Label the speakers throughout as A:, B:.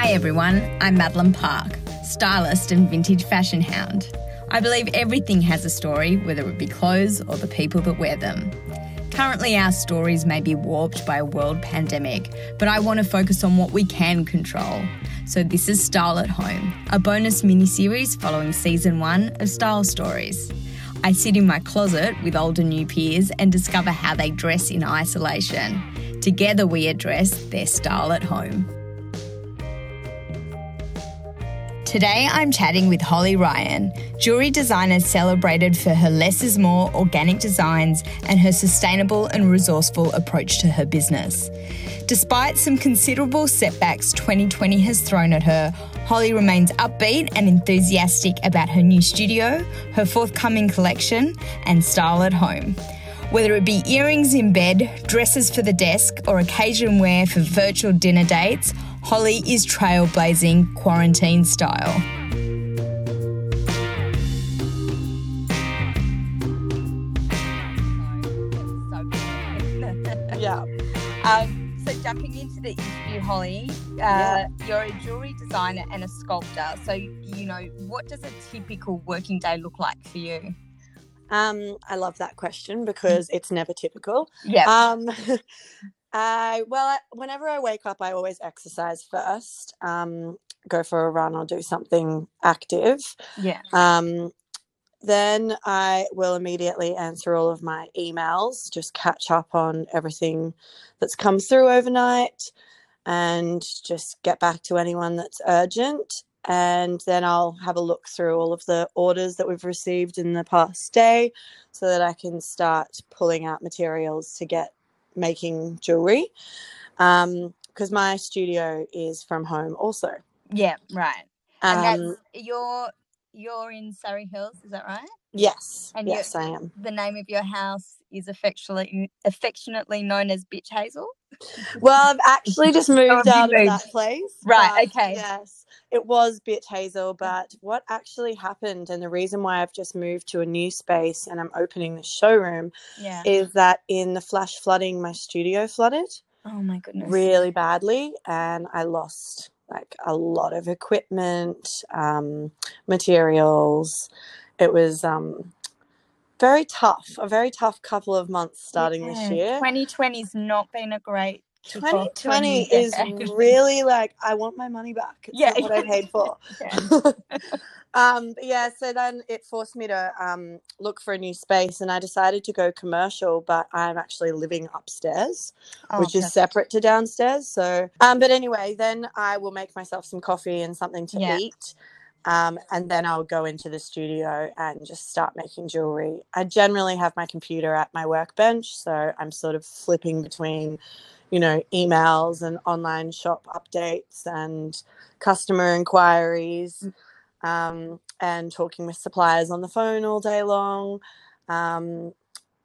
A: Hi everyone, I'm Madeline Park, stylist and vintage fashion hound. I believe everything has a story, whether it be clothes or the people that wear them. Currently, our stories may be warped by a world pandemic, but I want to focus on what we can control. So, this is Style at Home, a bonus mini series following season one of Style Stories. I sit in my closet with old and new peers and discover how they dress in isolation. Together, we address their style at home. Today, I'm chatting with Holly Ryan, jewellery designer celebrated for her less is more organic designs and her sustainable and resourceful approach to her business. Despite some considerable setbacks 2020 has thrown at her, Holly remains upbeat and enthusiastic about her new studio, her forthcoming collection, and style at home. Whether it be earrings in bed, dresses for the desk, or occasion wear for virtual dinner dates, Holly is trailblazing quarantine style.
B: yeah.
A: Um, so jumping into the interview, Holly, uh, yeah. you're a jewelry designer and a sculptor. So you know, what does a typical working day look like for you?
B: Um, I love that question because it's never typical.
A: Yeah.
B: Um, I well, whenever I wake up, I always exercise first. Um, go for a run or do something active.
A: Yeah.
B: Um, then I will immediately answer all of my emails, just catch up on everything that's come through overnight, and just get back to anyone that's urgent. And then I'll have a look through all of the orders that we've received in the past day so that I can start pulling out materials to get making jewelry because um, my studio is from home also.
A: Yeah, right. And um, you're you're in Surry Hills, is that right?
B: Yes. And yes, I am.
A: The name of your house is affectionately affectionately known as Bitch Hazel.
B: Well, I've actually just moved out moved? of that place.
A: Right. Okay.
B: Yes, it was bit Hazel, but what actually happened, and the reason why I've just moved to a new space and I'm opening the showroom,
A: yeah.
B: is that in the flash flooding, my studio flooded.
A: Oh my goodness.
B: Really badly, and I lost like a lot of equipment, um, materials. It was um, very tough, a very tough couple of months starting yeah. this year.
A: 2020's not been a great
B: 2020 is really like I want my money back. It's
A: yeah,
B: what I paid for. um, yeah, so then it forced me to um, look for a new space, and I decided to go commercial. But I'm actually living upstairs, oh, which is separate to downstairs. So, um, but anyway, then I will make myself some coffee and something to yeah. eat. Um, and then I'll go into the studio and just start making jewelry. I generally have my computer at my workbench, so I'm sort of flipping between you know, emails and online shop updates and customer inquiries mm. um, and talking with suppliers on the phone all day long. Um,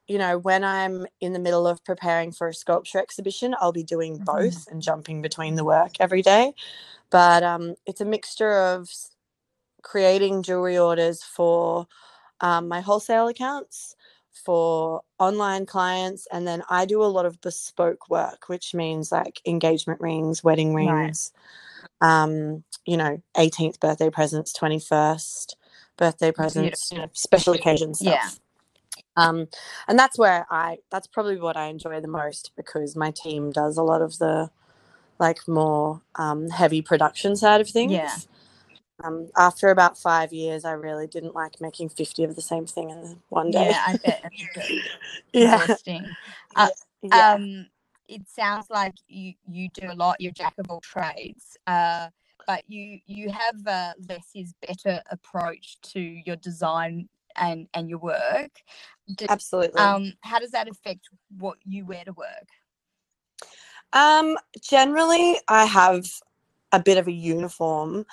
B: you know, when I'm in the middle of preparing for a sculpture exhibition, I'll be doing mm-hmm. both and jumping between the work every day. But um, it's a mixture of creating jewelry orders for um, my wholesale accounts for online clients and then I do a lot of bespoke work which means like engagement rings, wedding rings, right. um, you know, 18th birthday presents, 21st birthday presents, know, special occasion stuff.
A: Yeah.
B: Um, and that's where I that's probably what I enjoy the most because my team does a lot of the like more um, heavy production side of things.
A: Yeah.
B: Um, after about five years, I really didn't like making 50 of the same thing in one day.
A: Yeah, I bet.
B: yeah.
A: Interesting. Uh, yeah. Um, it sounds like you, you do a lot, you're jack of all trades, uh, but you, you have a less is better approach to your design and, and your work.
B: Absolutely.
A: Um, how does that affect what you wear to work?
B: Um, generally, I have a bit of a uniform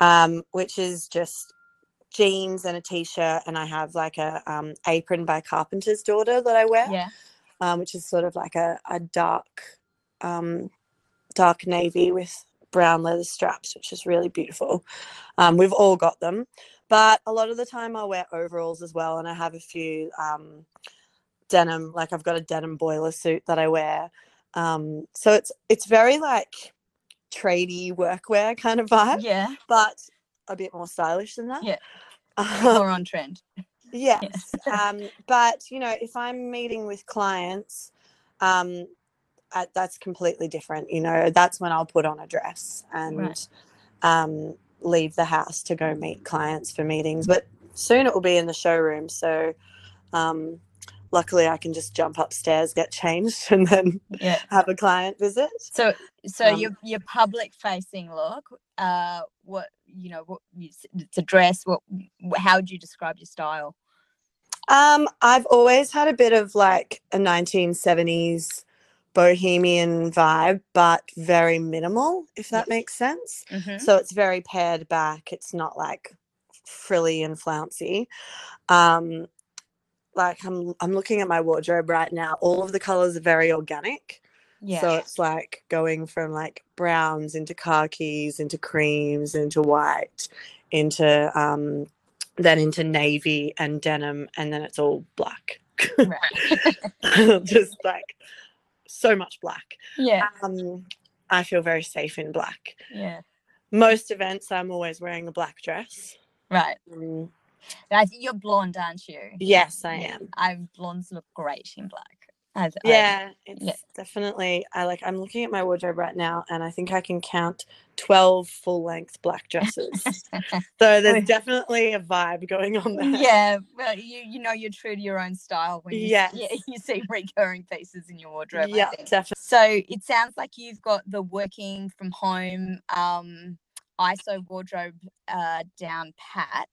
B: um, which is just jeans and a t-shirt and i have like a um, apron by carpenter's daughter that i wear
A: yeah.
B: um, which is sort of like a, a dark um, dark navy with brown leather straps which is really beautiful. Um, we've all got them but a lot of the time i wear overalls as well and i have a few um, denim like i've got a denim boiler suit that i wear. Um, so it's it's very like tradie workwear kind of vibe.
A: Yeah.
B: But a bit more stylish than that.
A: Yeah.
B: Um,
A: More on trend.
B: Yes. um, but you know, if I'm meeting with clients, um, I, that's completely different. You know, that's when I'll put on a dress and
A: Right.
B: um, leave the house to go meet clients for meetings. But soon it will be in the showroom. So um, luckily, I can just jump upstairs, get changed, and then
A: Yeah.
B: have a client visit.
A: So so
B: Um,
A: your your public facing look, uh what you know, what you, it's a dress, what how would you describe your style?
B: Um, I've always had a bit of like a 1970s bohemian vibe, but very minimal, if that makes sense.
A: Mhm.
B: So it's very pared back. It's not like frilly and flouncy. Um, like I'm I'm looking at my wardrobe right now. All of the colors are very organic.
A: Yeah.
B: So it's like going from like browns into khakis, into creams, into white, into um then into navy and denim, and then it's all black.
A: Right.
B: Just like so much black.
A: yeah.
B: Um, I feel very safe in black.
A: Yeah.
B: Most events, I'm always wearing a black dress.
A: Right.
B: Um,
A: I think you're blonde, aren't you?
B: yes, I
A: Yeah.
B: am.
A: I blondes look great in black. I, I-
B: Yeah, it's
A: yeah.
B: definitely. I like. I'm looking at my wardrobe right now, and I think I can count twelve full length black dresses. so there's definitely a vibe going on there.
A: yeah. Well, you you know you're true to your own style when you
B: Yes.
A: yeah, you see recurring pieces in your wardrobe.
B: Yeah, definitely.
A: So it sounds like you've got the working from home um, ISO wardrobe uh, down pat.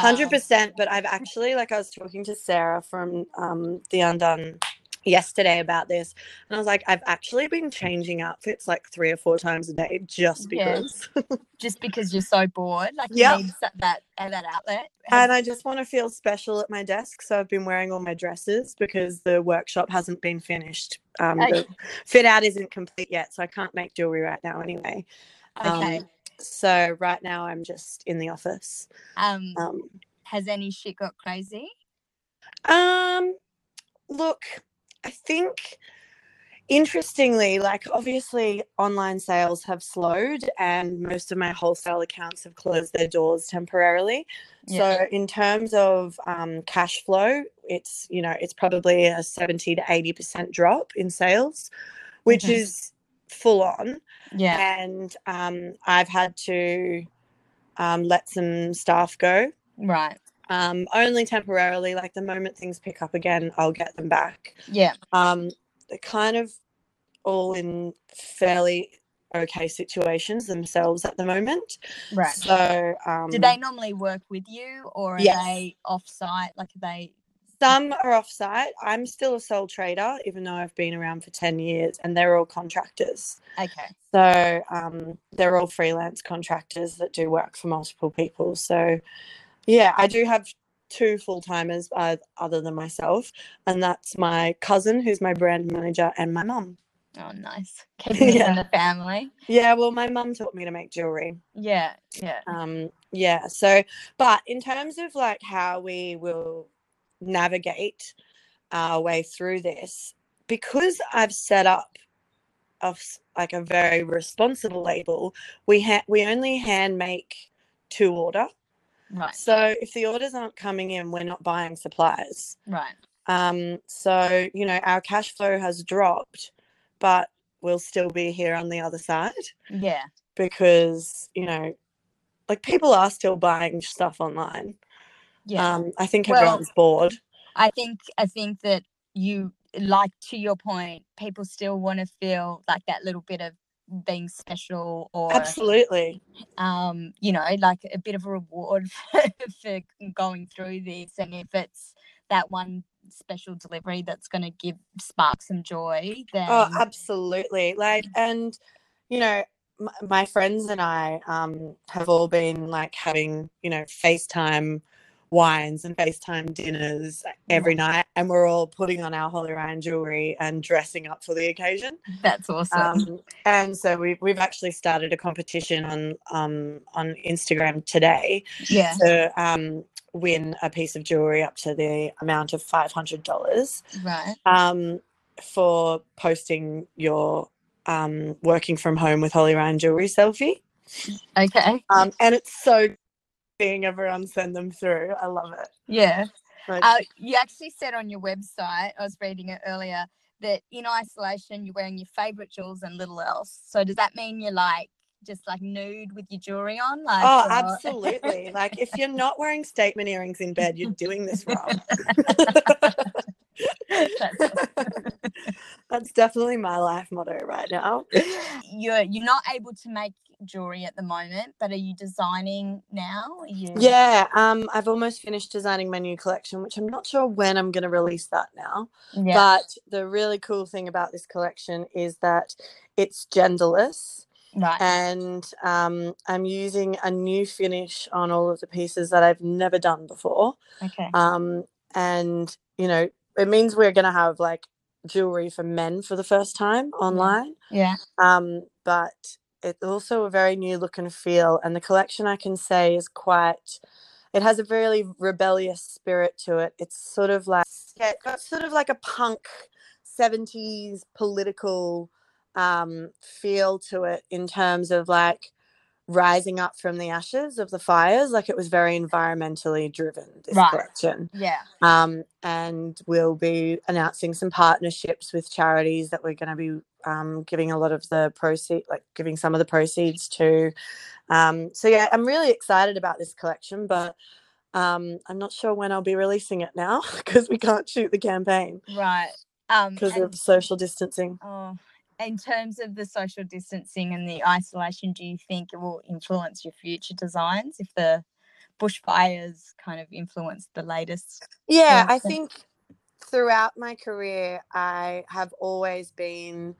B: Hundred
A: Um,
B: percent. But I've actually, like, I was talking to Sarah from um, the Undone yesterday about this, and I was like, I've actually been changing outfits like three or four times a day just
A: Yeah.
B: because.
A: just because you're so bored, like
B: Yeah.
A: that that, uh, that outlet.
B: And I just want to feel special at my desk. So I've been wearing all my dresses because the workshop hasn't been finished. Um,
A: Okay.
B: The fit out isn't complete yet. So I can't make jewelry right now anyway.
A: okay.
B: Um, so right now I'm just in the office.
A: Um,
B: Um,
A: has any shit got crazy?
B: um, look, I think interestingly, like obviously online sales have slowed and most of my wholesale accounts have closed their doors temporarily. So in terms of um, cash flow, it's you know it's probably a seventy to eighty percent drop in sales, which
A: Okay.
B: is full on.
A: Yeah,
B: And um, I've had to um, let some staff go,
A: right.
B: um, only temporarily. Like the moment things pick up again, I'll get them back.
A: Yeah,
B: Um, they're kind of all in fairly okay situations themselves at the moment.
A: right.
B: So um,
A: Do they normally work with you, or are
B: Yes.
A: they off-site? Like are they?
B: Some are offsite. I'm still a sole trader, even though I've been around for 10 years, and they're all contractors.
A: Okay.
B: So um, they're all freelance contractors that do work for multiple people. So, yeah, I do have two full timers uh, other than myself, and that's my cousin, who's my brand manager, and my mum.
A: Oh, nice. Keeping it in the family.
B: Yeah, well, my mum taught me to make jewelry.
A: Yeah, yeah.
B: um yeah so but in terms of like how we will navigate our way through this. Because i've set up a, s- like a very responsible label we ha- we only hand make to order.
A: Right,
B: so if the orders aren't coming in we're not buying supplies
A: right.
B: um so you know our cash flow has dropped but we'll still be here on the other side.
A: Yeah,
B: because you know like people are still buying stuff online
A: yeah.
B: um i think
A: Well-
B: everyone's bored.
A: I think I think that you like to your point, people still want to feel like that little bit of being special or
B: absolutely.
A: um you know like a bit of a reward for going through this. And if it's that one special delivery that's going to give spark some joy then
B: oh absolutely. Like and you know m- my friends and i um have all been like having you know facetime wines and facetime dinners every night and we're all putting on our Holly Ryan jewelry and dressing up for the occasion.
A: That's awesome.
B: Um, and so we've, we've actually started a competition on um, on Instagram today
A: yeah.
B: to um, win a piece of jewelry up to the amount of five hundred dollars
A: right.
B: um, for posting your um, working from home with Holly Ryan jewelry selfie.
A: Okay.
B: Um, and it's so seeing everyone send them through. I love it.
A: Yeah. Uh, you actually said on your website, I was reading it earlier, that in isolation you're wearing your favorite jewels and little else. So does that mean you're like just like nude with your jewelry on? Like,
B: oh, or... absolutely. like if you're not wearing statement earrings in bed, you're doing this wrong. That's definitely my life motto right now.
A: You're you're not able to make jewelry at the moment, but are you designing now? You...
B: Yeah, um, I've almost finished designing my new collection, which I'm not sure when I'm going to release that now. Yeah. But the really cool thing about this collection is that it's genderless.
A: Right.
B: And um, I'm using a new finish on all of the pieces that I've never done before.
A: Okay.
B: Um, and you know, it means we're going to have like jewelry for men for the first time online.
A: Yeah.
B: Um, but it's also a very new look and feel, and the collection I can say is quite. It has a really rebellious spirit to it. It's sort of like yeah, got sort of like a punk 70s political um, feel to it in terms of like rising up from the ashes of the fires. Like it was very environmentally driven, this right. collection.
A: Yeah.
B: Um, and we'll be announcing some partnerships with charities that we're going to be um, giving a lot of the proceeds, like giving some of the proceeds to. Um, so yeah, I'm really excited about this collection, but um, I'm not sure when I'll be releasing it now because we can't shoot the campaign.
A: Right.
B: Because um, of social distancing.
A: Oh, in terms of the social distancing and the isolation, do you think it will influence your future designs if the bushfires kind of influence the latest?
B: Yeah, I think throughout my career, I have always been,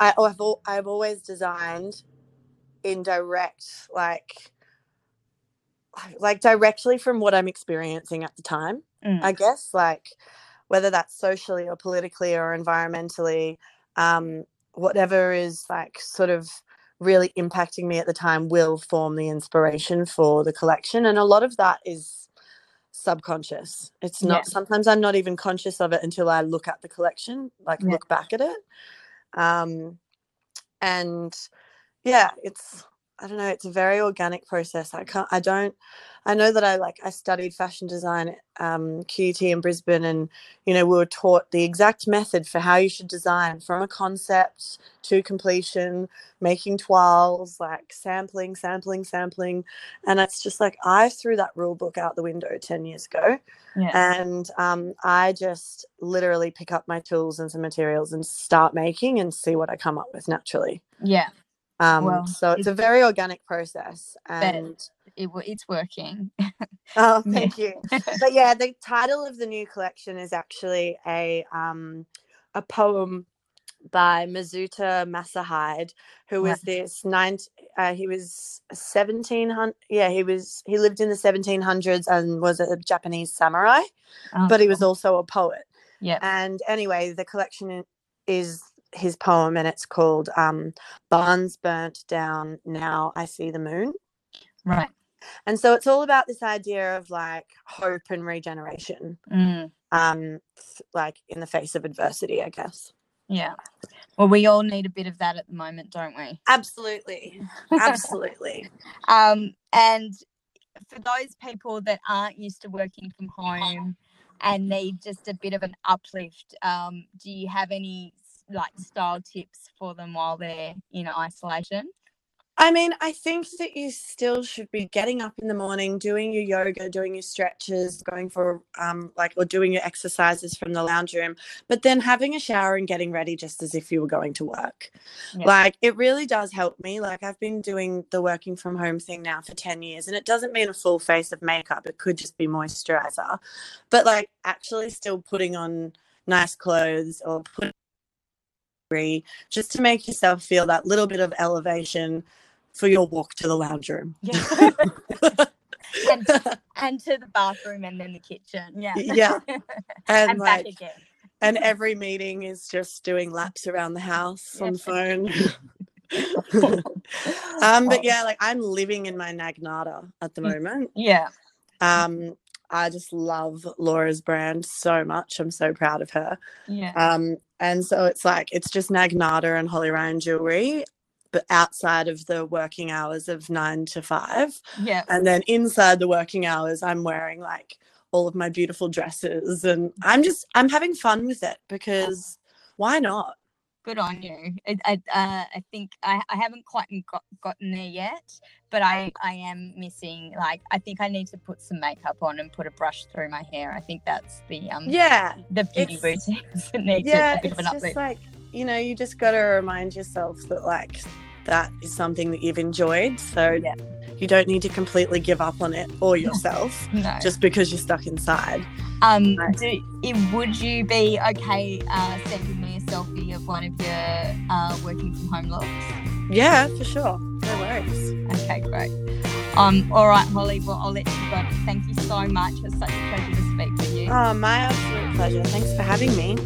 B: I, have I've always designed in direct, like, like directly from what I'm experiencing at the time. Mm. I guess, like, whether that's socially or politically or environmentally um, whatever is like sort of really impacting me at the time will form the inspiration for the collection and a lot of that is subconscious it's not yeah. sometimes i'm not even conscious of it until i look at the collection like yeah. look back at it um and yeah it's I don't know, it's a very organic process. I can't, I don't, I know that I like, I studied fashion design at um, QUT in Brisbane and, you know, we were taught the exact method for how you should design from a concept to completion, making toiles, like sampling, sampling, sampling. And it's just like, I threw that rule book out the window 10 years ago. Yeah. And um, I just literally pick up my tools and some materials and start making and see what I come up with naturally.
A: Yeah.
B: Um, well, so it's, it's, a very organic process, and
A: it, it's working.
B: oh, thank you. But yeah, the title of the new collection is actually a um, a poem by Mizuta Masahide, who was this nine. Uh, he was seventeen hundred. Yeah, he was. He lived in the seventeen hundreds and was a Japanese samurai, oh, but he was also a poet.
A: Yeah.
B: And anyway, the collection is his poem and it's called um, Barns Burnt Down, Now I See the Moon.
A: Right.
B: And so it's all about this idea of like hope and regeneration,
A: mm.
B: um, like in the face of adversity, I guess.
A: Yeah. Well, we all need a bit of that at the moment, don't we?
B: Absolutely. Absolutely.
A: um, and for those people that aren't used to working from home and need just a bit of an uplift, um, do you have any like style tips for them while they're in isolation?
B: I mean, I think that you still should be getting up in the morning, doing your yoga, doing your stretches, going for um like or doing your exercises from the lounge room, but then having a shower and getting ready just as if you were going to work. Yeah. Like it really does help me. Like I've been doing the working from home thing now for 10 years and it doesn't mean a full face of makeup. It could just be moisturizer. But like actually still putting on nice clothes or putting just to make yourself feel that little bit of elevation for your walk to the lounge room.
A: Yeah. and, and, to the bathroom and then the kitchen. Yeah.
B: Yeah. And, and like, back again. And every meeting is just doing laps around the house yep. on the phone. um, but yeah, like I'm living in my Nagnata at the mm, moment.
A: Yeah.
B: Um, I just love Laura's brand so much. I'm so proud of her.
A: Yeah.
B: Um, and so it's like it's just Nagnata and Holly Ryan jewelry, but outside of the working hours of nine to five.
A: Yeah.
B: And then inside the working hours, I'm wearing like all of my beautiful dresses, and I'm just I'm having fun with it because why not?
A: Good on you. I, I, uh, I think I, I haven't quite got, gotten there yet, but I, I am missing. Like, I think I need to put some makeup on and put a brush through my hair. I think that's the um
B: yeah
A: the beauty routines that need
B: yeah,
A: a bit of an update.
B: it's
A: uplift.
B: just like you know, you just got to remind yourself that like that is something that you've enjoyed. So
A: Yeah.
B: You don't need to completely give up on it or yourself
A: no.
B: just because you're stuck inside.
A: Um,
B: Right.
A: do, it, would you be okay uh, sending me a selfie of one of your uh, working from home looks?
B: Yeah, for sure. No worries.
A: Okay, great. Um, all right, Holly. Well, I'll let you go. Thank you so much. It's such a pleasure to speak with you.
B: Oh, my absolute pleasure. Thanks for having me.